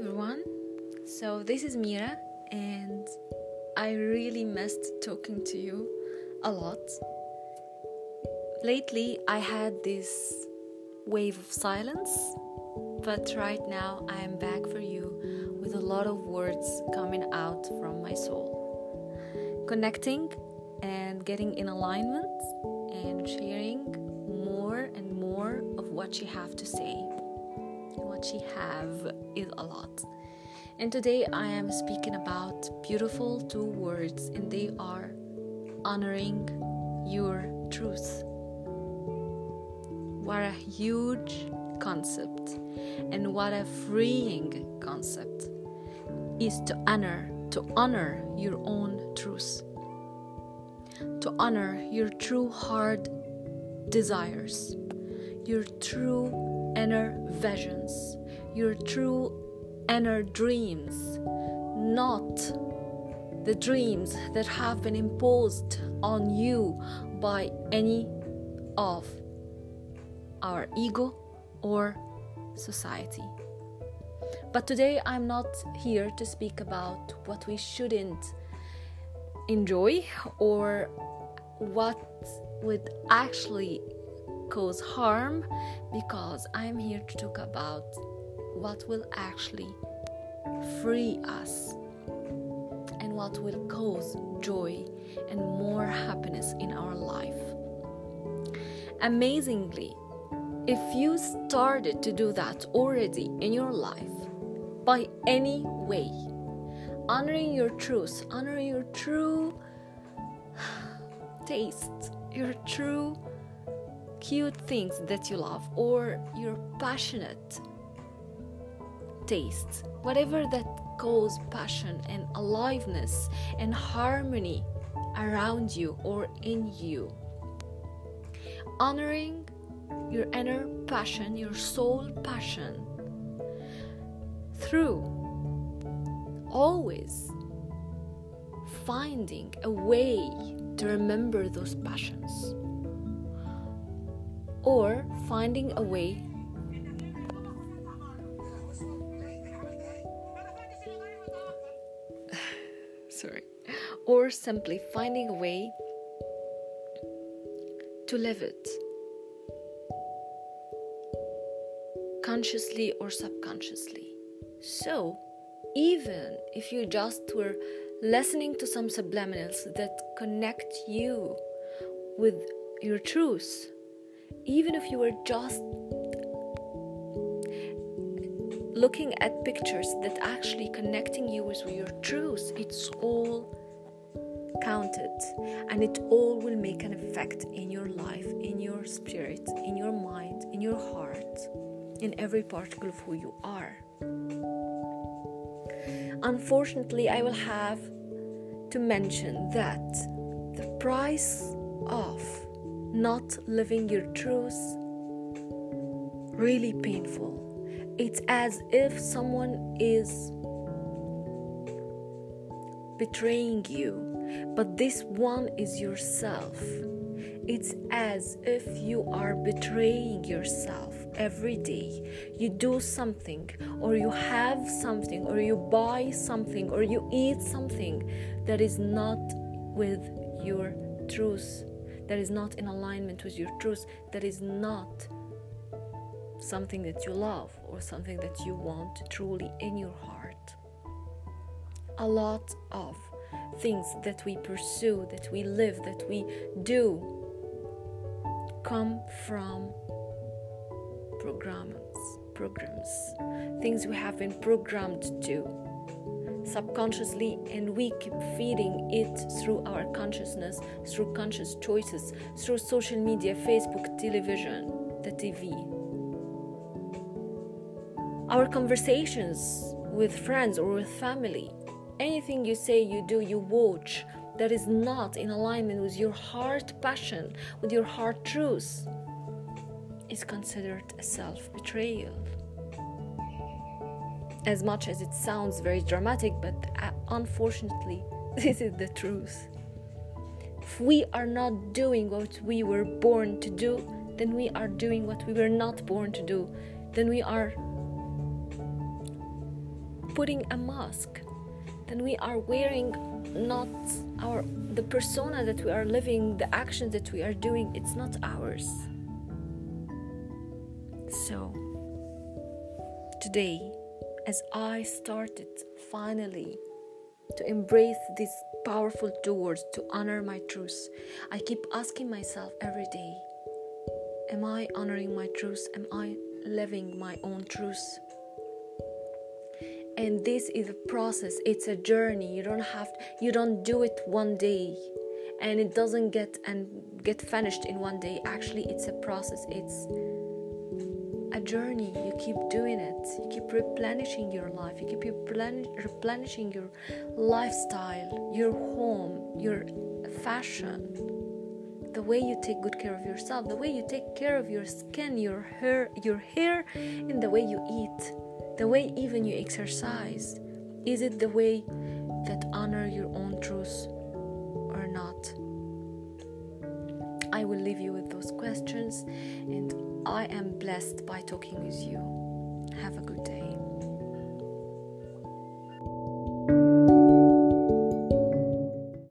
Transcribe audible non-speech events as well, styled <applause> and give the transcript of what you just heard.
everyone. So, this is Mira, and I really missed talking to you a lot. Lately, I had this wave of silence, but right now I am back for you with a lot of words coming out from my soul. Connecting and getting in alignment and sharing more and more of what you have to say. What you have is a lot. And today I am speaking about beautiful two words, and they are honoring your truth. What a huge concept, and what a freeing concept is to honor, to honor your own truth, to honor your true heart desires, your true inner visions, your true inner dreams, not the dreams that have been imposed on you by any of our ego or society. But today I'm not here to speak about what we shouldn't enjoy or what would actually cause harm because I'm here to talk about what will actually free us and what will cause joy and more happiness in our life. Amazingly, if you started to do that already in your life by any way, honoring your truth, honoring your true <sighs> taste, your true cute things that you love, or your passionate tastes, whatever that cause passion and aliveness and harmony around you or in you. Honoring your inner passion, your soul passion, through always finding a way to remember those passions or finding a way <sighs> sorry. Or simply finding a way to live it. Consciously or subconsciously. So even if you just were listening to some subliminals that connect you with your truth even if you were just looking at pictures that actually connecting you with your truth it's all counted. And it all will make an effect in your life in your spirit in your mind in your heart in every particle of who you are. Unfortunately i will have to mention that the price of not living your truth really painful. It's as if someone is betraying you but this one is yourself. It's as if you are betraying yourself every day. You do something or you have something or you buy something or you eat something that is not with your truth that is not in alignment with your truth, that is not something that you love or something that you want truly in your heart. A lot of things that we pursue, that we live, that we do come from programs, programs, things we have been programmed to subconsciously and we keep feeding it through our consciousness through conscious choices through social media facebook television the tv our conversations with friends or with family anything you say you do you watch that is not in alignment with your heart passion with your heart truth is considered a self betrayal as much as it sounds very dramatic, but uh, unfortunately, <laughs> this is the truth. If we are not doing what we were born to do, then we are doing what we were not born to do. Then we are putting a mask then we are wearing not our the persona that we are living the actions that we are doing it's not ours so today as i started finally to embrace these powerful doors to honor my truth i keep asking myself every day am i honoring my truth am i living my own truth and this is a process. It's a journey. You don't have you don't do it one day and it doesn't get and get finished in one day. Actually it's a process. It's a journey. You keep doing it. You keep replenishing your life. You keep replenishing your lifestyle your home your fashion. The way you take good care of yourself the way you take care of your skin your hair your hair in the way you eat. The way even you exercise. Is it the way that honor your own truth or not leave you with those questions and i am blessed by talking with you. Have a good day